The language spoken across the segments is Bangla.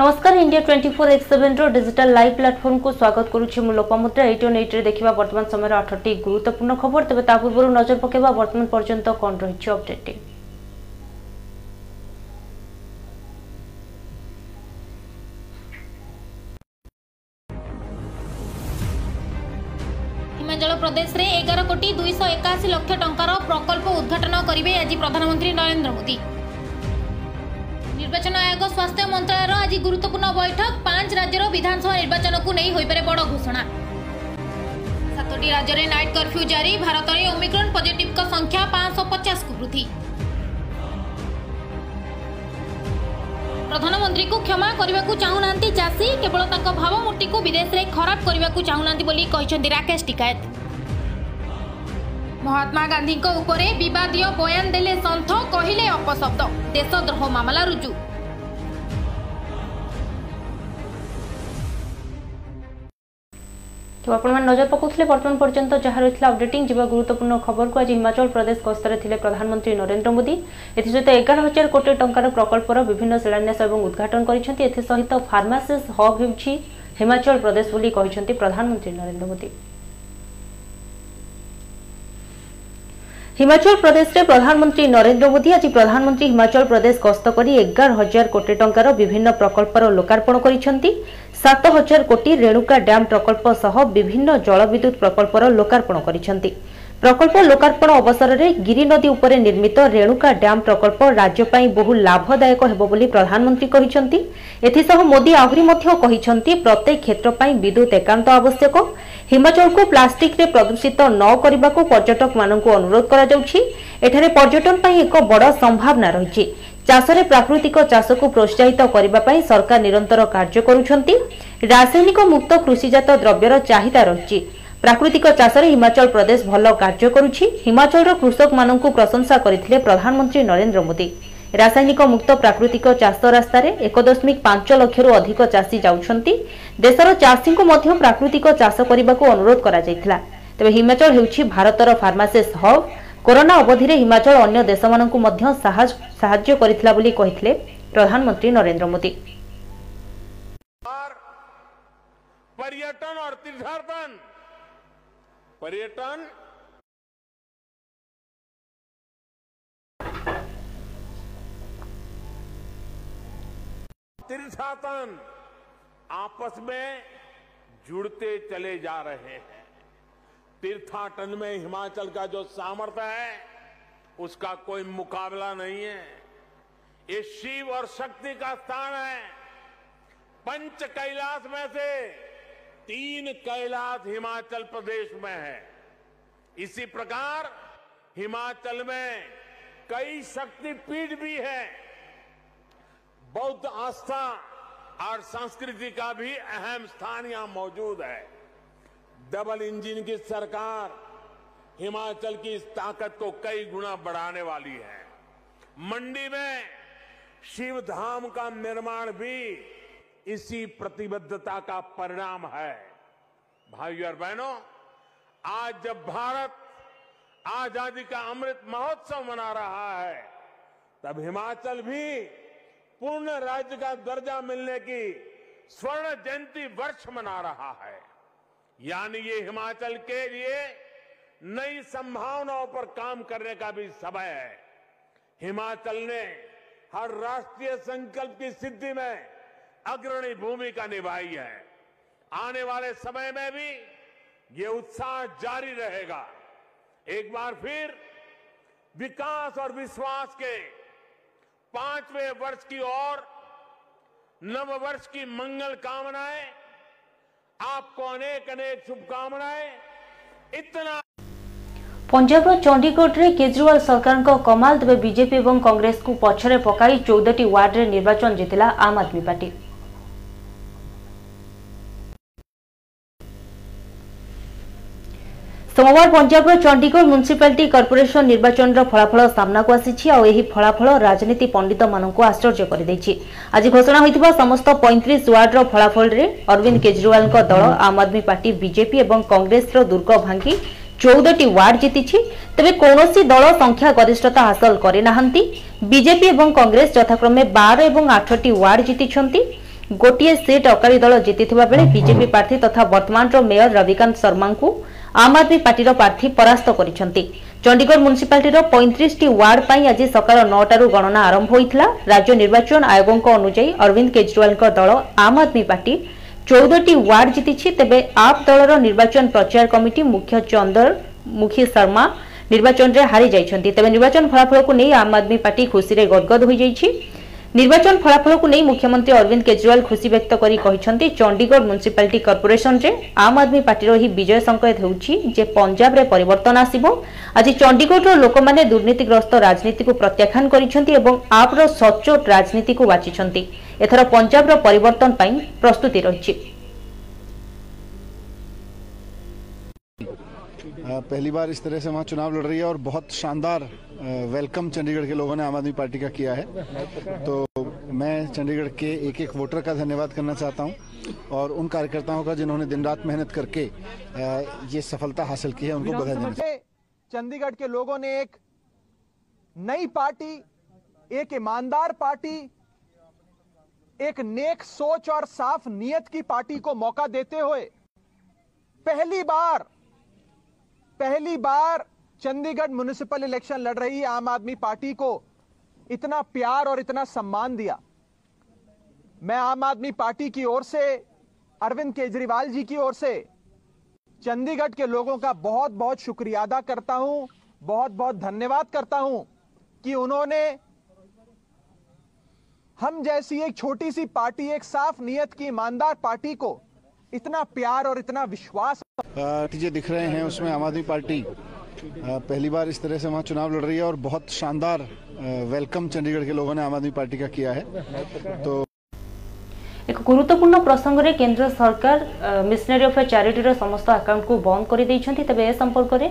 নমস্কার India twenty four X seven digital live প্ল্যাটফর্মকু স্বাগত করুছি মু লোপামুদ্রা এইট অন এইট্রে দেখা বর্তমান সময়ের আঠটি গুরুত্বপূর্ণ খবর তবে তা পূর্ব নজর পকাইবা বর্তমান পর্যন্ত কণ রয়েছে অপডেটটি ହିମାଚଳ ପ୍ରଦେଶରେ ଏଗାର କୋଟି ଦୁଇଶହ ଏକାଅଶୀ ଲକ୍ଷ ଟଙ୍କାର ପ୍ରକଳ୍ପ ଉଦ୍ଘାଟନ କରିବେ ଆଜି ପ୍ରଧାନମନ୍ତ୍ରୀ ନରେନ୍ଦ୍ର ମୋଦି ନିର୍ବାଚନ ଆୟୋଗ ସ୍ୱାସ୍ଥ୍ୟ ମନ୍ତ୍ରଣାଳୟର ଆଜି ଗୁରୁତ୍ୱପୂର୍ଣ୍ଣ ବୈଠକ ପାଞ୍ଚ ରାଜ୍ୟର ବିଧାନସଭା ନିର୍ବାଚନକୁ ନେଇ ହୋଇପାରେ ବଡ଼ ଘୋଷଣା ସାତଟି ରାଜ୍ୟରେ ନାଇଟ୍ କର୍ଫ୍ୟୁ ଜାରି ଭାରତରେ ଓମିକ୍ରନ୍ ପଜିଟିଭଙ୍କ ସଂଖ୍ୟା ପାଞ୍ଚଶହ ପଚାଶକୁ ବୃଦ୍ଧି ପ୍ରଧାନମନ୍ତ୍ରୀଙ୍କୁ କ୍ଷମା କରିବାକୁ ଚାହୁଁନାହାନ୍ତି ଚାଷୀ କେବଳ ତାଙ୍କ ଭାବମୂର୍ତ୍ତିକୁ ବିଦେଶରେ ଖରାପ କରିବାକୁ ଚାହୁଁନାହାନ୍ତି ବୋଲି କହିଛନ୍ତି ରାକେଶ ଟିକାୟତ ମହାତ୍ମା ଗାନ୍ଧୀଙ୍କ ଉପରେ ବିବାଦୀୟ ବୟାନ ଦେଲେ ସନ୍ଥ କହିଲେ ଅପଶବ୍ଦ ଦେଶଦ୍ରୋହ ମାମଲା ରୁଜୁ তো আপনার নজর পকাউলে বর্তমান পর্যন্ত যা রয়েছে অপডেটিং যা গুরুত্বপূর্ণ খবরক আজ হিমাচল প্রদেশ গস্তরে লে প্রধানমন্ত্রী নরেন্দ্র মোদী এসহ এগার হাজার কোটি টাকার প্রকল্পর বিভিন্ন শিলান্যাস এবং উদ্ঘাটন করেছেন এসহ ফার্মাসিস হব হচ্ছে হিমাচল প্রদেশ বলে প্রধানমন্ত্রী নরেন্দ্র মোদী হিমাচল প্রদেশে প্রধানমন্ত্রী নরেন্দ্র মোদী আজ প্রধানমন্ত্রী হিমাচল প্রদেশ গস্ত করে এগার হাজার কোটি টঙ্কার বিভিন্ন প্রকল্পর লোকার্পণ করেছেন সাত হাজার কোটি রেণুকা ড্যাম প্রকল্প সহ বিভিন্ন জলবিদ্যুৎ প্রকল্পর লোকার্পণ করেছেন প্রকল্প লোকার্পণ অবসরের গিরি নদী উপরে নির্মিত রেণুকা ড্যাম প্রকল্প রাজ্য পাই বহু লাভদায়ক হব বলে প্রধানমন্ত্রী କହିଛନ୍ତି এসহ মোদি আহরি মধ্য କହିଛନ୍ତି প্রত্যেক ক্ষেত্র পাই বিদ্যুৎ একান্ত আবশ্যক হিমাচলকু প্লাষ্টিকরে প্রদূষিত ন করিবাকু পর্যটক মানুষ অনুরোধ করা যাଉଛି এঠারে পর্যটন পাই এক বড় সম্ভাবনা রয়েছে চাষরে প্রাকৃতিক চাষকু প্রোৎসাহিত করিবা পাই সরকার নিরন্তর কার্য করুଛନ୍ତି রাসায়নিক মুক্ত কৃষিজাত দ্রব্যর চাহিদা রয়েছে ପ୍ରାକୃତିକ ଚାଷରେ ହିମାଚଳ ପ୍ରଦେଶ ଭଲ କାର୍ଯ୍ୟ କରୁଛି ହିମାଚଳର କୃଷକମାନଙ୍କୁ ପ୍ରଶଂସା କରିଥିଲେ ପ୍ରଧାନମନ୍ତ୍ରୀ ନରେନ୍ଦ୍ର ମୋଦି ରାସାୟନିକ ମୁକ୍ତ ପ୍ରାକୃତିକ ଚାଷ ରାସ୍ତାରେ ଏକ ଦଶମିକ ପାଞ୍ଚ ଲକ୍ଷରୁ ଅଧିକ ଚାଷୀ ଯାଉଛନ୍ତି ଦେଶର ଚାଷୀଙ୍କୁ ମଧ୍ୟ ପ୍ରାକୃତିକ ଚାଷ କରିବାକୁ ଅନୁରୋଧ କରାଯାଇଥିଲା ତେବେ ହିମାଚଳ ହେଉଛି ଭାରତର ଫାର୍ମାସିଷ୍ଟ ହବ୍ କରୋନା ଅବଧିରେ ହିମାଚଳ ଅନ୍ୟ ଦେଶମାନଙ୍କୁ ମଧ୍ୟ ସାହାଯ୍ୟ କରିଥିଲା ବୋଲି କହିଥିଲେ ପ୍ରଧାନମନ୍ତ୍ରୀ ନରେନ୍ଦ୍ର ମୋଦି पर्यटन और तीर्थाटन पर्यटन तीर्थाटन आपस में जुड़ते चले जा रहे हैं तीर्थाटन में हिमाचल का जो सामर्थ्य है उसका कोई मुकाबला नहीं है ये शिव और शक्ति का स्थान है पंच कैलाश में से तीन कैलाश हिमाचल प्रदेश में है इसी प्रकार हिमाचल में कई शक्तिपीठ भी है बौद्ध आस्था और संस्कृति का भी अहम स्थान यहां मौजूद है डबल इंजन की सरकार हिमाचल की इस ताकत को कई गुना बढ़ाने वाली है मंडी में शिव धाम का निर्माण भी इसी प्रतिबद्धता का परिणाम है भाइयों और बहनों आज जब भारत आजादी का अमृत महोत्सव मना रहा है तब हिमाचल भी पूर्ण राज्य का दर्जा मिलने की स्वर्ण जयंती वर्ष मना रहा है यानी ये हिमाचल के लिए नई संभावनाओं पर काम करने का भी समय है हिमाचल ने हर राष्ट्रीय संकल्प की सिद्धि में अग्रणी भूमिका निभाई है आने वाले समय में भी ये उत्साह जारी रहेगा एक बार फिर विकास और विश्वास के पांचवें वर्ष की ओर नव वर्ष की मंगल कामनाएं आपको अनेक अनेक शुभकामनाएं इतना पंजाब चंडीगढ़ ପଞ୍ଜାବର ଚଣ୍ଡିଗଡ଼ରେ कमाल ସରକାରଙ୍କ बीजेपी ତେବେ ବିଜେପି को पक्ष पकड़ चौदह वार्ड में निर्वाचन जीतला आम आदमी पार्टी সোমবার পঞ্জাবর চণ্ডীগড় ম্যুনিসিপালিটি কর্পোরেশন নির্বাচন ফলাফল সামনা আসিছি আর এই ফলাফল রাজনীতি পণ্ডিত মানুষ আশ্চর্য করে দিয়েছে আজ ঘোষণা হয়ে সমস্ত পঁয়ত্রিশ ওয়ার্ডর ফলাফলরে অরবিন্দ কেজরিওয়াল দল আম আদমি পার্টি বিজেপি এবং কংগ্রেসর দুর্গ ভাঙ্গি চৌদটি ওয়ার্ড জিতিছে তবে কৌশি দল সংখ্যা গরিষ্ঠতা হাসল করে না বিজেপি এবং কংগ্রেস যথাক্রমে বার এবং আঠটি ওয়ার্ড জিতিছন্তি গোটিয়ে সিট অকালী দল জিতি বেড়ে বিজেপি প্রার্থী তথা বর্তমান মেয়র রবিকান্ত শর্মা আম আদমি পার্টির প্রার্থী পরাস্ত করেছেন চণ্ডীগড় ম্যুনিসিপালিটির পঁয়ত্রিশটি ওয়ার্ড পাই আজ সকাল নটার গণনা আরম্ভ হয়েছিল রাজ্য নির্বাচন আয়োগঙ্ অনুযায়ী অরবিন্দ কেজরিওয়াল দল আম আদমি পার্টি চৌদটি ওয়ার্ড জিতিছে তবে আপ দলর নির্বাচন প্রচার কমিটি মুখ্য চন্দর মুখী শর্মা নির্বাচনের হারি যাই তবে নির্বাচন ফলাফলক নিয়ে আম আদমি পার্টি খুশি গদগদ হয়ে যাই ନିର୍ବାଚନ ଫଳାଫଳକୁ ନେଇ ମୁଖ୍ୟମନ୍ତ୍ରୀ ଅରବିନ୍ଦ କେଜରିୱାଲ ଖୁସି ବ୍ୟକ୍ତ କରି କହିଛନ୍ତି ଚଣ୍ଡିଗଡ଼ ମ୍ୟୁନିସିପାଲିଟି କର୍ପୋରେସନରେ ଆମ୍ ଆଦମୀ ପାର୍ଟିର ଏହି ବିଜୟ ସଂକେତ ହେଉଛି ଯେ ପଞ୍ଜାବରେ ପରିବର୍ତ୍ତନ ଆସିବ ଆଜି ଚଣ୍ଡିଗଡ଼ର ଲୋକମାନେ ଦୁର୍ନୀତିଗ୍ରସ୍ତ ରାଜନୀତିକୁ ପ୍ରତ୍ୟାଖ୍ୟାନ କରିଛନ୍ତି ଏବଂ ଆପ୍ର ସଚ୍ଚୋଟ ରାଜନୀତିକୁ ବାଛିଛନ୍ତି ଏଥର ପଞ୍ଜାବର ପରିବର୍ତ୍ତନ ପାଇଁ ପ୍ରସ୍ତୁତି ରହିଛି पहली बार इस तरह से वहाँ चुनाव लड़ रही है और बहुत शानदार वेलकम चंडीगढ़ के लोगों ने आम आदमी पार्टी का किया है तो मैं चंडीगढ़ के एक एक वोटर का धन्यवाद करना चाहता हूँ और उन कार्यकर्ताओं का जिन्होंने दिन रात मेहनत करके ये सफलता हासिल की है उनको बधाई देना चंडीगढ़ के लोगों ने एक नई पार्टी एक ईमानदार पार्टी एक नेक सोच और साफ नीयत की पार्टी को मौका देते हुए पहली बार पहली बार चंडीगढ़ म्यूनिसिपल इलेक्शन लड़ रही आम आदमी पार्टी को इतना प्यार और इतना सम्मान दिया मैं आम आदमी पार्टी की ओर से अरविंद केजरीवाल जी की ओर से चंडीगढ़ के लोगों का बहुत बहुत शुक्रिया अदा करता हूं बहुत बहुत धन्यवाद करता हूं कि उन्होंने हम जैसी एक छोटी सी पार्टी एक साफ नीयत की ईमानदार पार्टी को इतना प्यार और इतना विश्वास नतीजे दिख रहे हैं उसमें आम आदमी पार्टी पहली बार इस तरह से वहाँ चुनाव लड़ रही है और बहुत शानदार वेलकम चंडीगढ़ के लोगों ने आम आदमी पार्टी का किया है तो ଏକ ଗୁରୁତ୍ୱପୂର୍ଣ୍ଣ ପ୍ରସଙ୍ଗରେ କେନ୍ଦ୍ର ସରକାର ମିଶନାରୀ ଅଫ୍ ଚାରିଟିର ସମସ୍ତ ଆକାଉଣ୍ଟକୁ ବନ୍ଦ କରିଦେଇଛନ୍ତି ତେବେ ଏ ସମ୍ପର୍କରେ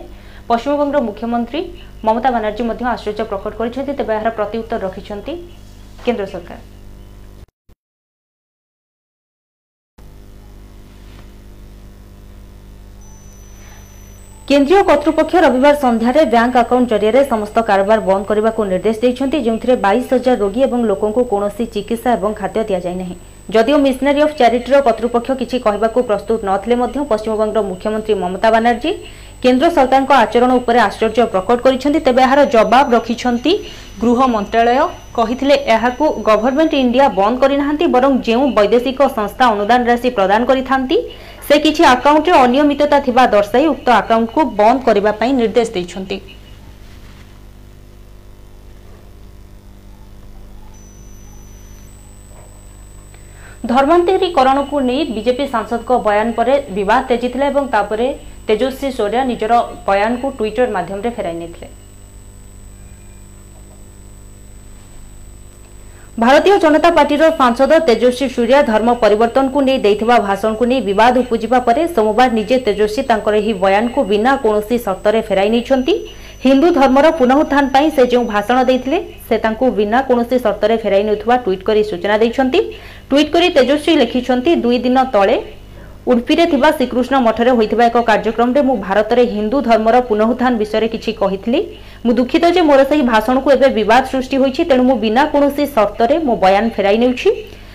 ପଶ୍ଚିମବଙ୍ଗର ମୁଖ୍ୟମନ୍ତ୍ରୀ ମମତା ବାନାର୍ଜୀ ମଧ୍ୟ ଆଶ୍ଚର୍ଯ୍ୟ ପ୍ରକଟ କରିଛନ୍ତି ତେବେ ଏହାର ପ୍ରତିଉତ୍ତର ରଖିଛନ୍ତି କେନ୍ଦ୍ର ସରକାର কেন্দ্রীয় কর্তৃপক্ষ রবিবার সন্ধ্যায় ব্যাঙ্ক আকাউন্ট জরিয়ে সমস্ত কারবার বন্ধ করা নির্দেশ দিয়েছেন যে বাইশ হাজার রোগী এবং লোক কোণী চিকিৎসা এবং খাদ্য যায় না যদিও মিশনারি অফ চ্যারিটির কর্তৃপক্ষ কিছু কহবাকু প্রস্তুত নথিলে পশ্চিমবঙ্গের মুখ্যমন্ত্রী মমতা ব্যানার্জী কেন্দ্র সরকার আচরণ উপরে আশ্চর্য প্রকট করেছেন କରିଛନ୍ତି ତେବେ ଏହାର ଜବାବ ରଖିଛନ୍ତି ଗୃହ ମନ୍ତ୍ରାଳୟ গভর্নমেন্ট ইন্ডিয়া বন্ধ করে না বরং যে বৈদেশিক সংস্থা অনুদান রাশি প্রদান করে থাকে ସେ କିଛି ଆକାଉଣ୍ଟରେ ଅନିୟମିତତା ଥିବା ଦର୍ଶାଇ ଉକ୍ତ ଆକାଉଣ୍ଟକୁ ବନ୍ଦ କରିବା ପାଇଁ ନିର୍ଦ୍ଦେଶ ଦେଇଛନ୍ତି ଧର୍ମାନ୍ତରୀକରଣକୁ ନେଇ ବିଜେପି ସାଂସଦଙ୍କ ବୟାନ ପରେ ବିବାଦ ତେଜିଥିଲା ଏବଂ ତାପରେ ତେଜସ୍ୱୀ ସୌରିଆ ନିଜର ବୟାନକୁ ଟ୍ୱିଟର ମାଧ୍ୟମରେ ଫେରାଇ ନେଇଥିଲେ ଭାରତୀୟ ଜନତା ପାର୍ଟିର ସାଂସଦ ତେଜସ୍ୱୀ ସୂର୍ୟା ଧର୍ମ ପରିବର୍ତ୍ତନକୁ ନେଇ ଦେଇଥିବା ଭାଷଣକୁ ନେଇ ବିବାଦ ଉପୁଜିବା ପରେ ସୋମବାର ନିଜେ ତେଜସ୍ୱୀ ତାଙ୍କର ଏହି ବୟାନକୁ ବିନା କୌଣସି ସର୍ତ୍ତରେ ଫେରାଇ ନେଇଛନ୍ତି ହିନ୍ଦୁ ଧର୍ମର ପୁନଃଉତ୍ଥାନ ପାଇଁ ସେ ଯେଉଁ ଭାଷଣ ଦେଇଥିଲେ ସେ ତାଙ୍କୁ ବିନା କୌଣସି ସର୍ତ୍ତରେ ଫେରାଇ ନେଉଥିବା ଟ୍ୱିଟ୍ କରି ସୂଚନା ଦେଇଛନ୍ତି ଟ୍ୱିଟ୍ କରି ତେଜସ୍ୱୀ ଲେଖିଛନ୍ତି ଦୁଇ ଦିନ ତଳେ ଉର୍ଫିରେ ଥିବା ଶ୍ରୀକୃଷ୍ଣ ମଠରେ ହୋଇଥିବା ଏକ କାର୍ଯ୍ୟକ୍ରମରେ ମୁଁ ଭାରତରେ ହିନ୍ଦୁ ଧର୍ମର ପୁନଃଉତ୍ଥାନ ବିଷୟରେ କିଛି କହିଥିଲି ମୁଁ ଦୁଃଖିତ ଯେ ମୋର ସେହି ଭାଷଣକୁ ଏବେ ବିବାଦ ସୃଷ୍ଟି ହୋଇଛି ତେଣୁ ମୁଁ ବିନା କୌଣସି ସର୍ତ୍ତରେ ମୋ ବୟାନ ଫେରାଇ ନେଉଛି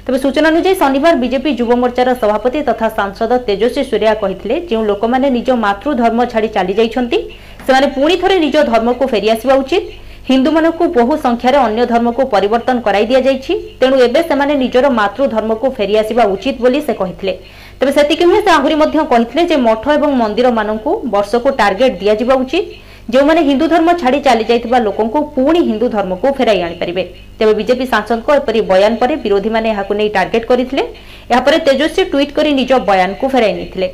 ତେବେ ସୂଚନା ଅନୁଯାୟୀ ଶନିବାର ବିଜେପି ଯୁବମୋର୍ଚ୍ଚାର ସଭାପତି ତଥା ସାଂସଦ ତେଜସ୍ୱୀ ସୂର୍ୟା କହିଥିଲେ ଯେଉଁ ଲୋକମାନେ ନିଜ ମାତୃଧର୍ମ ଛାଡ଼ି ଚାଲିଯାଇଛନ୍ତି ସେମାନେ ପୁଣି ଥରେ ନିଜ ଧର୍ମକୁ ଫେରିଆସିବା ଉଚିତ ହିନ୍ଦୁମାନଙ୍କୁ ବହୁ ସଂଖ୍ୟାରେ ଅନ୍ୟ ଧର୍ମକୁ ପରିବର୍ତ୍ତନ କରାଇ ଦିଆଯାଇଛି ତେଣୁ ଏବେ ସେମାନେ ନିଜର ମାତୃଧର୍ମକୁ ଫେରିଆସିବା ଉଚିତ ବୋଲି ସେ କହିଥିଲେ ତେବେ ସେତିକି ନୁହେଁ ସେ ଆହୁରି ମଧ୍ୟ କହିଥିଲେ ଯେ ମଠ ଏବଂ ମନ୍ଦିରମାନଙ୍କୁ ବର୍ଷକୁ ଟାର୍ଗେଟ୍ ଦିଆଯିବା ଉଚିତ ଯେଉଁମାନେ ହିନ୍ଦୁ ଧର୍ମ ଛାଡ଼ି ଚାଲିଯାଇଥିବା ଲୋକଙ୍କୁ ପୁଣି ହିନ୍ଦୁ ଧର୍ମକୁ ଫେରାଇ ଆଣିପାରିବେ ତେବେ ବିଜେପି ସାଂସଦଙ୍କ ଏପରି ବୟାନ ପରେ ବିରୋଧୀମାନେ ଏହାକୁ ନେଇ ଟାର୍ଗେଟ୍ କରିଥିଲେ ଏହାପରେ ତେଜସ୍ୱୀ ଟ୍ୱିଟ୍ କରି ନିଜ ବୟାନକୁ ଫେରାଇ ନେଇଥିଲେ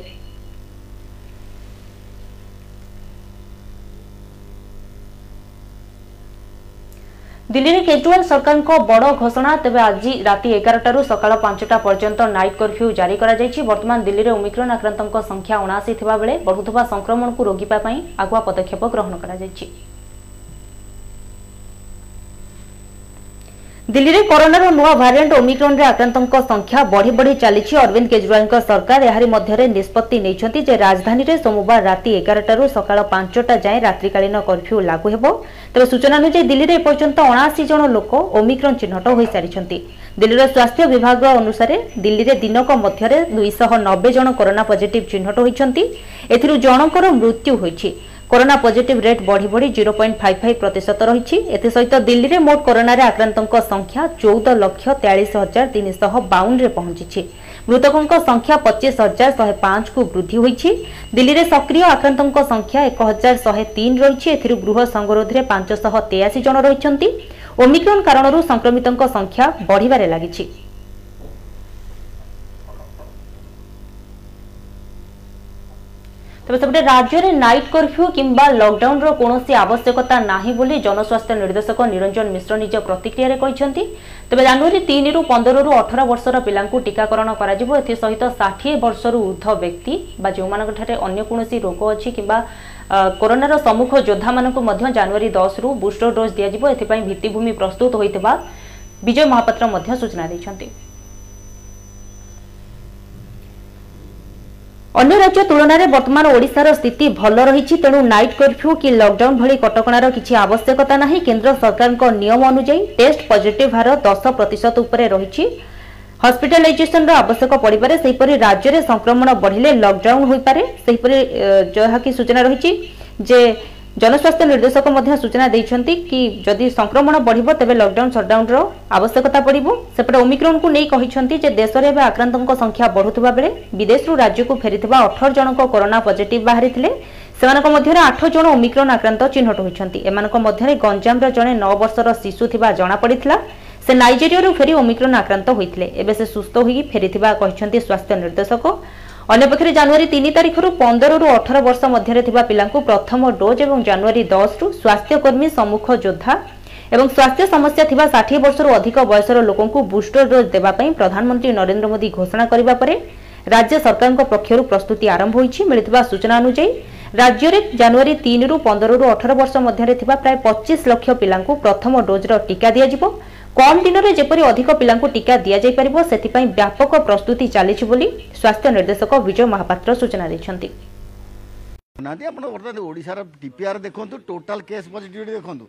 দিল্লীর কেজরিওয়াল সরকারক বড় ঘোষণা তবে আজ রাতে এগারটার সকাল পাঁচটা পর্যন্ত নাইট কর্ফ্যু জারি করা বর্তমান দিল্লীর ওমিক্রন আক্রান্তক সংখ্যা অনাশী থাকবে বড়ুয়া সংক্রমণক রোগিবা আগুয়া পদক্ষেপ গ্রহণ করা দিল্লীরে করোনার নূয়া ভারিয়েন্ট ওমিক্রনরে আক্রান্তঙ্ক সংখ্যা বড়ি বড়ি চালিছি অরবিন্দ কেজরিওয়ালঙ্ক সরকার এহারি মধ্যে নিষ্পত্তি নেইছন্তি যে রাজধানীরে সোমবার রাতি এগারটারু সকাল পাঁচটা যায় রাত্রিকালীন কর্ফ্যু লাগু হব তবে সূচনা অনুযায়ী দিল্লীরে এপর্যন্ত অনাশি জন লোক ওমিক্রন চিহ্নট হয়ে সারিছন্তি দিল্লীর স্বাস্থ্য বিভাগ অনুসারে দিল্লীরে দিনক মধ্যে দুইশহ নবে জন করোনা পজিটিভ চিহ্নট হয়েছেন এথির জনকর মৃত্যু হয়েছে করোনা পজিটিভ রেট বড়ি বড়ি জিরো পয়েন্ট ফাইভ ফাইভ প্রতিশত রয়েছে এসে দিল্লিতে মোট করোনার আক্রান্তক সংখ্যা চৌদ লক্ষ তেয়াশ হাজার তিনশহ বাউনরে পৌঁছিছে মৃতকঙ্ক সংখ্যা পচিশ হাজার শহে পাঁচকু বৃদ্ধি হয়েছে দিল্লিতে সক্রিয় আক্রান্তক সংখ্যা এক হাজার শহে তিন রয়েছে এর গৃহ সংরোধে পাঁচশহ তেয়াশি জন রয়েছেন ওমিক্রন কারণর সংক্রমিতঙ্ক সংখ্যা বড়িবারে লাগিছে ତେବେ ସେପଟେ ରାଜ୍ୟରେ ନାଇଟ୍ କର୍ଫ୍ୟୁ କିମ୍ବା ଲକଡାଉନର କୌଣସି ଆବଶ୍ୟକତା ନାହିଁ ବୋଲି ଜନସ୍ୱାସ୍ଥ୍ୟ ନିର୍ଦ୍ଦେଶକ ନିରଞ୍ଜନ ମିଶ୍ର ନିଜ ପ୍ରତିକ୍ରିୟାରେ କହିଛନ୍ତି ତେବେ ଜାନୁଆରୀ ତିନିରୁ ପନ୍ଦରରୁ ଅଠର ବର୍ଷର ପିଲାଙ୍କୁ ଟିକାକରଣ କରାଯିବ ଏଥିସହିତ ଷାଠିଏ ବର୍ଷରୁ ଉର୍ଦ୍ଧ୍ୱ ବ୍ୟକ୍ତି ବା ଯେଉଁମାନଙ୍କଠାରେ ଅନ୍ୟ କୌଣସି ରୋଗ ଅଛି କିମ୍ବା କରୋନାର ସମ୍ମୁଖ ଯୋଦ୍ଧାମାନଙ୍କୁ ମଧ୍ୟ ଜାନୁଆରୀ ଦଶରୁ ବୁଷ୍ଟର ଡୋଜ୍ ଦିଆଯିବ ଏଥିପାଇଁ ଭିତ୍ତିଭୂମି ପ୍ରସ୍ତୁତ ହୋଇଥିବା ବିଜୟ ମହାପାତ୍ର ମଧ୍ୟ ସୂଚନା ଦେଇଛନ୍ତି অন্য রাজ্য তুলনায় বর্তমান ওড়িশার স্থিতি ভাল রয়েছে তেণু নাইট কর্ফ্যু কি লকডাউন ভি কটকণার কিছু আবশ্যকতা না কেন্দ্র সরকার নিয়ম অনুযায়ী টেস্ট পজিটিভ হার দশ প্রত উপরে রয়েছে হসপিটালাইজেসনর আবশ্যক পড়িপারে সেইপরি রাজ্যের সংক্রমণ বড়লে লকডাউন হয়ে পড়ে সেইপরি যা কি সূচনা রয়েছে যে ଜନସ୍ୱାସ୍ଥ୍ୟ ନିର୍ଦ୍ଦେଶକ ମଧ୍ୟ ସୂଚନା ଦେଇଛନ୍ତି କି ଯଦି ସଂକ୍ରମଣ ବଢ଼ିବ ତେବେ ଲକ୍ଡାଉନ୍ ସଟ୍ଡାଉନ୍ର ଆବଶ୍ୟକତା ପଡ଼ିବ ସେପଟେ ଓମିକ୍ରନ୍କୁ ନେଇ କହିଛନ୍ତି ଯେ ଦେଶରେ ଏବେ ଆକ୍ରାନ୍ତଙ୍କ ସଂଖ୍ୟା ବଢ଼ୁଥିବା ବେଳେ ବିଦେଶରୁ ରାଜ୍ୟକୁ ଫେରିଥିବା ଅଠର ଜଣଙ୍କ କରୋନା ପଜିଟିଭ୍ ବାହାରିଥିଲେ ସେମାନଙ୍କ ମଧ୍ୟରେ ଆଠ ଜଣ ଓମିକ୍ରନ୍ ଆକ୍ରାନ୍ତ ଚିହ୍ନଟ ହୋଇଛନ୍ତି ଏମାନଙ୍କ ମଧ୍ୟରେ ଗଞ୍ଜାମର ଜଣେ ନଅ ବର୍ଷର ଶିଶୁ ଥିବା ଜଣାପଡ଼ିଥିଲା ସେ ନାଇଜେରିଆରୁ ଫେରି ଓମିକ୍ରନ୍ ଆକ୍ରାନ୍ତ ହୋଇଥିଲେ ଏବେ ସେ ସୁସ୍ଥ ହୋଇ ଫେରିଥିବା କହିଛନ୍ତି ସ୍ୱାସ୍ଥ୍ୟ ନିର୍ଦ୍ଦେଶକ ଅନ୍ୟପକ୍ଷରେ ଜାନୁଆରୀ ତିନି ତାରିଖରୁ ପନ୍ଦରରୁ ଅଠର ବର୍ଷ ମଧ୍ୟରେ ଥିବା ପିଲାଙ୍କୁ ପ୍ରଥମ ଡୋଜ୍ ଏବଂ ଜାନୁଆରୀ ଦଶରୁ ସ୍ୱାସ୍ଥ୍ୟକର୍ମୀ ସମ୍ମୁଖ ଯୋଦ୍ଧା ଏବଂ ସ୍ୱାସ୍ଥ୍ୟ ସମସ୍ୟା ଥିବା ଷାଠିଏ ବର୍ଷରୁ ଅଧିକ ବୟସର ଲୋକଙ୍କୁ ବୁଷ୍ଟର ଡୋଜ୍ ଦେବା ପାଇଁ ପ୍ରଧାନମନ୍ତ୍ରୀ ନରେନ୍ଦ୍ର ମୋଦି ଘୋଷଣା କରିବା ପରେ ରାଜ୍ୟ ସରକାରଙ୍କ ପକ୍ଷରୁ ପ୍ରସ୍ତୁତି ଆରମ୍ଭ ହୋଇଛି ମିଳିଥିବା ସୂଚନା ଅନୁଯାୟୀ ରାଜ୍ୟରେ ଜାନୁଆରୀ ତିନିରୁ ପନ୍ଦରରୁ ଅଠର ବର୍ଷ ମଧ୍ୟରେ ଥିବା ପ୍ରାୟ ପଚିଶ ଲକ୍ଷ ପିଲାଙ୍କୁ ପ୍ରଥମ ଡୋଜ୍ର ଟିକା ଦିଆଯିବ କମ୍ ଦିନରେ ଯେପରି ଅଧିକ ପିଲାଙ୍କୁ ଟିକା ଦିଆଯାଇପାରିବ ସେଥିପାଇଁ ବ୍ୟାପକ ପ୍ରସ୍ତୁତି ଚାଲିଛି ବୋଲି ସ୍ୱାସ୍ଥ୍ୟ ନିର୍ଦ୍ଦେଶକ ବିଜୟ ମହାପାତ୍ର ସୂଚନା ଦେଇଛନ୍ତି ନାହାନ୍ତି ଆପଣ ବର୍ତ୍ତମାନ ଓଡ଼ିଶାର ଡିପିଆର୍ ଦେଖନ୍ତୁ ଟୋଟାଲ୍ କେସ୍ ପଜିଟିଭିଟି ଦେଖନ୍ତୁ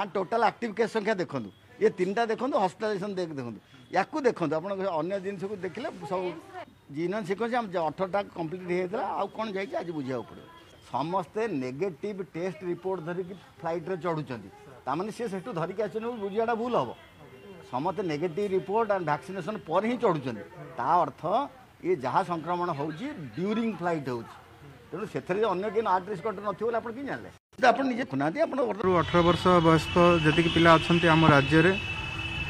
ଆଣ୍ଡ ଟୋଟାଲ୍ ଆକ୍ଟିଭ୍ କେସ୍ ସଂଖ୍ୟା ଦେଖନ୍ତୁ ଇଏ ତିନିଟା ଦେଖନ୍ତୁ ହସ୍ପିଟାଲାଇଜେସନ୍ ଦେଖନ୍ତୁ ୟାକୁ ଦେଖନ୍ତୁ ଆପଣ ଅନ୍ୟ ଜିନିଷକୁ ଦେଖିଲେ ସବୁ ଜିନନ୍ ସିକ୍ୱେନ୍ସ ଆମ ଅଠରଟା କମ୍ପ୍ଲିଟ୍ ହେଇଯାଇଥିଲା ଆଉ କ'ଣ ଯାଇଛି ଆଜି ବୁଝିବାକୁ ପଡ଼ିବ ସମସ୍ତେ ନେଗେଟିଭ୍ ଟେଷ୍ଟ ରିପୋର୍ଟ ଧରିକି ଫ୍ଲାଇଟ୍ରେ ଚଢ଼ୁଛନ୍ତି ତାମାନେ ସିଏ ସେଠୁ ଧରିକି ଆସିଛନ୍ତି ବୁଝିବାଟା ଭୁଲ ହେବ ସମସ୍ତେ ନେଗେଟିଭ୍ ରିପୋର୍ଟ ଆଣ୍ଡ ଭ୍ୟାକ୍ସିନେସନ୍ ପରେ ହିଁ ଚଢ଼ୁଛନ୍ତି ତା ଅର୍ଥ ଇଏ ଯାହା ସଂକ୍ରମଣ ହେଉଛି ଡ୍ୟୁରିଂ ଫ୍ଲାଇଟ୍ ହେଉଛି ତେଣୁ ସେଥିରେ ଅନ୍ୟ କେହି ଆଡ୍ରେସ୍ କଣ୍ଟ୍ରୋଲ ନଥିବ ବୋଲି ଆପଣ କେମିତି ଜାଣିଲେ ଆପଣ ନିଜେ ଖୁନାହାନ୍ତି ଆପଣ ଅଠର ବର୍ଷ ବୟସ୍କ ଯେତିକି ପିଲା ଅଛନ୍ତି ଆମ ରାଜ୍ୟରେ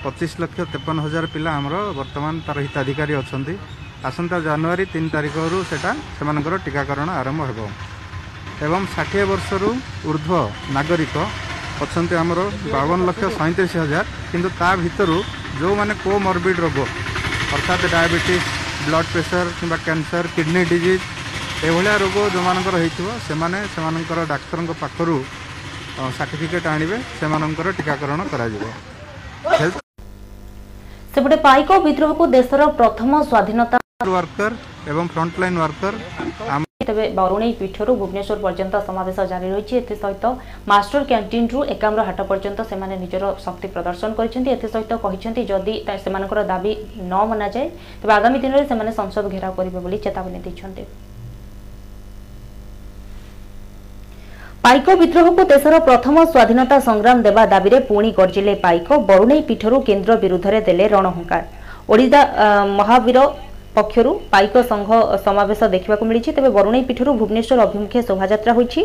ପଚିଶ ଲକ୍ଷ ତେପନ ହଜାର ପିଲା ଆମର ବର୍ତ୍ତମାନ ତା'ର ହିତାଧିକାରୀ ଅଛନ୍ତି ଆସନ୍ତା ଜାନୁଆରୀ ତିନି ତାରିଖରୁ ସେଇଟା ସେମାନଙ୍କର ଟିକାକରଣ ଆରମ୍ଭ ହେବ ଏବଂ ଷାଠିଏ ବର୍ଷରୁ ଉର୍ଦ୍ଧ୍ୱ ନାଗରିକ ଅଛନ୍ତି ଆମର ବାବନ ଲକ୍ଷ ସଇଁତିରିଶ ହଜାର କିନ୍ତୁ ତା ଭିତରୁ ଯେଉଁମାନେ କୋମର୍ବିଡ୍ ରୋଗ ଅର୍ଥାତ୍ ଡାଇବେଟିସ୍ ବ୍ଲଡ଼ ପ୍ରେସର କିମ୍ବା କ୍ୟାନ୍ସର କିଡ଼ନୀ ଡିଜିଜ୍ ଏଭଳିଆ ରୋଗ ଯେଉଁମାନଙ୍କର ହେଇଥିବ ସେମାନେ ସେମାନଙ୍କର ଡାକ୍ତରଙ୍କ ପାଖରୁ ସାର୍ଟିଫିକେଟ୍ ଆଣିବେ ସେମାନଙ୍କର ଟିକାକରଣ କରାଯିବ ସେପଟେ ପାଇକ ବିଦ୍ରୋହକୁ ଦେଶର ପ୍ରଥମ ସ୍ୱାଧୀନତା ୱାର୍କର ଏବଂ ଫ୍ରଣ୍ଟଲାଇନ୍ ୱାର୍କର ତେବେ ବରୁଣେଇ ପୀଠରୁ ଭୁବନେଶ୍ୱର ପର୍ଯ୍ୟନ୍ତ ସମାବେଶ ଜାରି ରହିଛି ଏଥିସହିତ ମାଷ୍ଟର କ୍ୟାଣ୍ଟିନ୍ରୁ ଏକାମ୍ର ହାଟ ପର୍ଯ୍ୟନ୍ତ ସେମାନେ ନିଜର ଶକ୍ତି ପ୍ରଦର୍ଶନ କରିଛନ୍ତି ଏଥିସହିତ କହିଛନ୍ତି ଯଦି ସେମାନଙ୍କର ଦାବି ନ ମନାଯାଏ ତେବେ ଆଗାମୀ ଦିନରେ ସେମାନେ ସଂସଦ ଘେରାଉ କରିବେ ବୋଲି ଚେତାବନୀ ଦେଇଛନ୍ତି ପାଇକ ବିଦ୍ରୋହକୁ ଦେଶର ପ୍ରଥମ ସ୍ୱାଧୀନତା ସଂଗ୍ରାମ ଦେବା ଦାବିରେ ପୁଣି ଗର୍ଜିଲେ ପାଇକ ବରୁଣେଇ ପୀଠରୁ କେନ୍ଦ୍ର ବିରୁଦ୍ଧରେ ଦେଲେ ରଣହଙ୍କାର ଓଡ଼ିଶା ମହାବୀର পক্ষর পাইক সংঘ সমাবেশ দেখা মিছে তবে বরুণাই পীঠর ভুবনেশ্বর অভিমুখে শোভাযাত্রা হয়েছে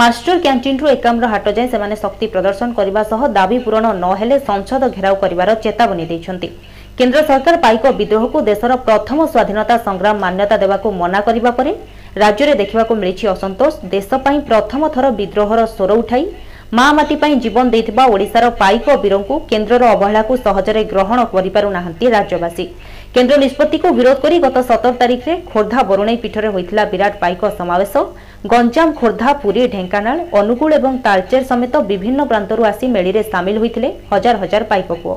মাস্টর ক্যাটিন্রু একাম্র হাট যায় সে শক্তি প্রদর্শন করা সহ দাবি পূরণ নহলে সংসদ ঘেরাও করার চেতাবনী দিয়েছেন কেন্দ্র সরকার পাইক বিদ্রোহকু দেশের প্রথম স্বাধীনতা সংগ্রাম মান্যতা দেওয়া মনা করা পরে রাজ্যের দেখা মিছে অসন্তোষ দেশ প্রথম থর বিদ্রোহর স্বর উঠাই ମା ମାଟି ପାଇଁ ଜୀବନ ଦେଇଥିବା ଓଡ଼ିଶାର ପାଇକ ବୀରଙ୍କୁ କେନ୍ଦ୍ରର ଅବହେଳାକୁ ସହଜରେ ଗ୍ରହଣ କରିପାରୁନାହାନ୍ତି ରାଜ୍ୟବାସୀ କେନ୍ଦ୍ର ନିଷ୍ପତ୍ତିକୁ ବିରୋଧ କରି ଗତ ସତର ତାରିଖରେ ଖୋର୍ଦ୍ଧା ବରୁଣେଇ ପୀଠରେ ହୋଇଥିଲା ବିରାଟ ପାଇକ ସମାବେଶ ଗଞ୍ଜାମ ଖୋର୍ଦ୍ଧା ପୁରୀ ଢେଙ୍କାନାଳ ଅନୁଗୁଳ ଏବଂ ତାଳଚେର ସମେତ ବିଭିନ୍ନ ପ୍ରାନ୍ତରୁ ଆସି ମେଳିରେ ସାମିଲ ହୋଇଥିଲେ ହଜାର ହଜାର ପାଇକ ପୁଅ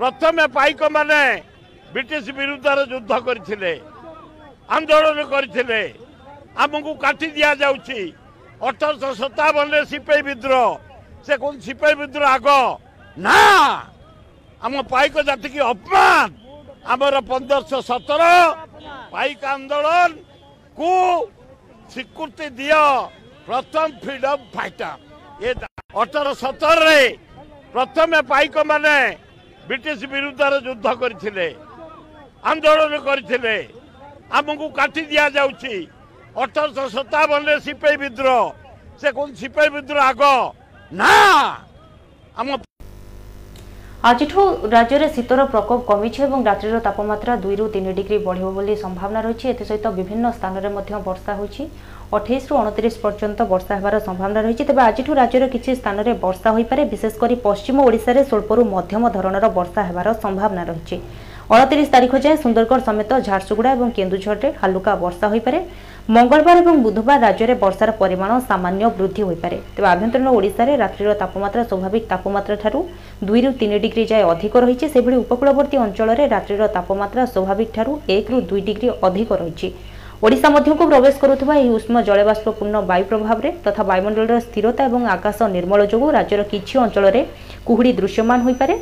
ପ୍ରଥମେ ପାଇକମାନେ ବ୍ରିଟିଶ ବିରୁଦ୍ଧରେ ଯୁଦ୍ଧ କରିଥିଲେ ଆନ୍ଦୋଳନ କରିଥିଲେ ଆମକୁ କାଟି ଦିଆଯାଉଛି ଅଠରଶହ ସତାବନରେ ସିପାହୀ ବିଦ୍ରୋହ ସେ କହୁଛି ସିପାହୀ ବିଦ୍ରୋହ ଆଗ ନା ଆମ ପାଇକ ଜାତିକି ଅପମାନ ଆମର ପନ୍ଦରଶହ ସତର ପାଇକ ଆନ୍ଦୋଳନକୁ ସ୍ୱୀକୃତି ଦିଅ ପ୍ରଥମ ଫ୍ରିଡମ୍ ଫାଇଟର ଏ ଅଠର ସତରରେ ପ୍ରଥମେ ପାଇକମାନେ ବ୍ରିଟିଶ ବିରୁଦ୍ଧରେ ଯୁଦ୍ଧ କରିଥିଲେ ଆନ୍ଦୋଳନ କରିଥିଲେ ଆମକୁ କାଟି ଦିଆଯାଉଛି ଅଠରଶହ ସତାବନରେ ସିପାହି ବିଦ୍ରୋହ ସେ କହୁଛନ୍ତି ସିପାହି ବିଦ୍ରୋହ ଆଗ ନା ଆମ ଆଜିଠୁ ରାଜ୍ୟରେ ଶୀତର ପ୍ରକୋପ କମିଛି ଏବଂ ରାତ୍ରିର ତାପମାତ୍ରା ଦୁଇରୁ ତିନି ଡିଗ୍ରୀ ବଢ଼ିବ ବୋଲି ସମ୍ଭାବନା ରହିଛି ଏଥିସହିତ ବିଭିନ୍ନ ସ୍ଥାନରେ ମଧ୍ୟ ବର୍ଷା ହୋଇଛି ଅଠେଇଶରୁ ଅଣତିରିଶ ପର୍ଯ୍ୟନ୍ତ ବର୍ଷା ହେବାର ସମ୍ଭାବନା ରହିଛି ତେବେ ଆଜିଠୁ ରାଜ୍ୟର କିଛି ସ୍ଥାନରେ ବର୍ଷା ହୋଇପାରେ ବିଶେଷ କରି ପଶ୍ଚିମ ଓଡ଼ିଶାରେ ସ୍ୱଳ୍ପରୁ ମଧ୍ୟମ ଧରଣର ବର୍ଷା ହେବାର ସମ୍ଭାବନା ରହିଛି ଅଣତିରିଶ ତାରିଖ ଯାଏଁ ସୁନ୍ଦରଗଡ଼ ସମେତ ଝାରସୁଗୁଡ଼ା ଏବଂ କେନ୍ଦୁଝରରେ ହାଲୁକା ବର୍ଷା ହୋଇପାରେ মঙ্গলবার এবং বুধবার রাজ্যের বর্ষার পরিমাণ সামান্য বৃদ্ধি হয়ে তবে আভ্যন্তরীণ ওড়শার রাত্রির তাপমাত্রা স্বাভাবিক তাপমাত্রা ঠার দুই রু তিন ডিগ্রি যায় অধিক রয়েছে সেভাবে উপকূলবর্তী অঞ্চলের রাত্রির তাপমাত্রা স্বাভাবিক ঠার এক রু দুই ডিগ্রি অধিক রয়েছে ওড়শা মধ্য প্রবেশ করু এই উষ্ণ জলবাষ্পূর্ণ বায়ু প্রভাবে তথা বায়ুমণ্ডলের স্থিরতা এবং আকাশ নির্মল যোগ রাজ্যের কিছু অঞ্চলের কুহুড়ি দৃশ্যমান হয়ে পড়ে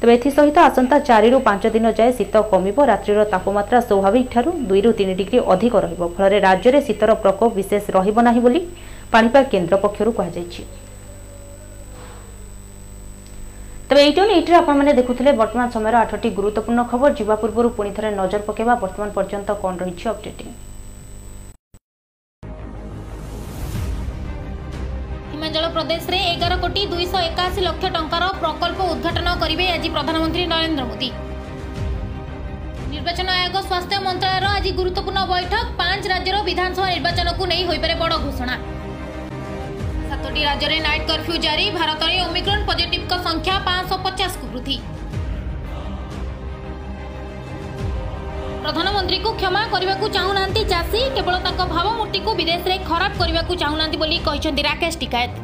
ତେବେ ଏଥିସହିତ ଆସନ୍ତା ଚାରିରୁ ପାଞ୍ଚ ଦିନ ଯାଏ ଶୀତ କମିବ ରାତ୍ରିର ତାପମାତ୍ରା ସ୍ୱାଭାବିକଠାରୁ ଦୁଇରୁ ତିନି ଡିଗ୍ରୀ ଅଧିକ ରହିବ ଫଳରେ ରାଜ୍ୟରେ ଶୀତର ପ୍ରକୋପ ବିଶେଷ ରହିବ ନାହିଁ ବୋଲି ପାଣିପାଗ କେନ୍ଦ୍ର ପକ୍ଷରୁ କୁହାଯାଇଛି ତେବେ ଏଇଟନ୍ ଏଇଟିରେ ଆପଣମାନେ ଦେଖୁଥିଲେ ବର୍ତ୍ତମାନ ସମୟର ଆଠଟି ଗୁରୁତ୍ୱପୂର୍ଣ୍ଣ ଖବର ଯିବା ପୂର୍ବରୁ ପୁଣି ଥରେ ନଜର ପକାଇବା ବର୍ତ୍ତମାନ ପର୍ଯ୍ୟନ୍ତ କ'ଣ ରହିଛି ଅପଡେଟିଂ ଅରୁଣାଚଳ ପ୍ରଦେଶରେ ଏଗାର କୋଟି ଦୁଇଶହ ଏକାଅଶୀ ଲକ୍ଷ ଟଙ୍କାର ପ୍ରକଳ୍ପ ଉଦ୍ଘାଟନ କରିବେ ଆଜି ପ୍ରଧାନମନ୍ତ୍ରୀ ନରେନ୍ଦ୍ର ମୋଦି ନିର୍ବାଚନ ଆୟୋଗ ସ୍ୱାସ୍ଥ୍ୟ ମନ୍ତ୍ରଣାଳୟର ଆଜି ଗୁରୁତ୍ୱପୂର୍ଣ୍ଣ ବୈଠକ ପାଞ୍ଚ ରାଜ୍ୟର ବିଧାନସଭା ନିର୍ବାଚନକୁ ନେଇ ହୋଇପାରେ ବଡ଼ ଘୋଷଣା ସାତୋଟି ରାଜ୍ୟରେ ନାଇଟ୍ କର୍ଫ୍ୟୁ ଜାରି ଭାରତରେ ଓମିକ୍ରନ୍ ପଜିଟିଭ୍ଙ୍କ ସଂଖ୍ୟା ପାଞ୍ଚଶହ ପଚାଶକୁ ବୃଦ୍ଧି ପ୍ରଧାନମନ୍ତ୍ରୀଙ୍କୁ କ୍ଷମା କରିବାକୁ ଚାହୁଁନାହାନ୍ତି ଚାଷୀ କେବଳ ତାଙ୍କ ଭାବମୂର୍ତ୍ତିକୁ ବିଦେଶରେ ଖରାପ କରିବାକୁ ଚାହୁଁନାହାନ୍ତି ବୋଲି କହିଛନ୍ତି ରାକେଶ ଟିକାୟତ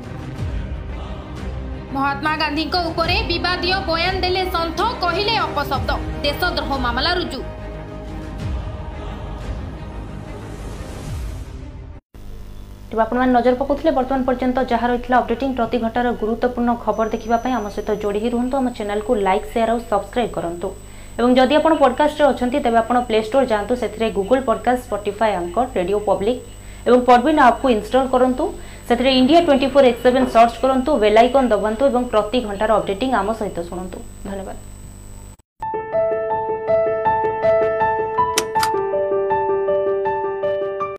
ମହାତ୍ମା ଗାନ୍ଧୀଙ୍କ ଉପରେ ବିବାଦୀୟ ବୟାନ ଦେଲେ ସନ୍ଥ କହିଲେ ଅପଶବ୍ଦ ଦେଶଦ୍ରୋହ ମାମଲା ରୁଜୁ ତେବେ ଆପଣମାନେ ନଜର ପକାଉଥିଲେ ବର୍ତ୍ତମାନ ପର୍ଯ୍ୟନ୍ତ ଯାହା ରହିଥିଲା ଅପଡେଟିଂ ପ୍ରତି ଘଣ୍ଟାର ଗୁରୁତ୍ୱପୂର୍ଣ୍ଣ ଖବର ଦେଖିବା ପାଇଁ ଆମ ସହିତ ଯୋଡ଼ି ହୋଇ ରୁହନ୍ତୁ ଆମ ଚ୍ୟାନେଲକୁ ଲାଇକ୍ ସେୟାର ଆଉ ସବସ୍କ୍ରାଇବ୍ କରନ୍ତୁ এবং যদি আপনার পডকাস্টে অনেক তবে আপনার প্লে স্টোর যাতে সেথে Google podcast Spotify anchor radio public এবং পরবিন আপ্কু ইনস্টল করতু সেথে India twenty four x seven search করতু বেলাইকন আইকন এবং প্রতি ঘণ্টার অপডেটিং আমার সহ শুণতু ধন্যবাদ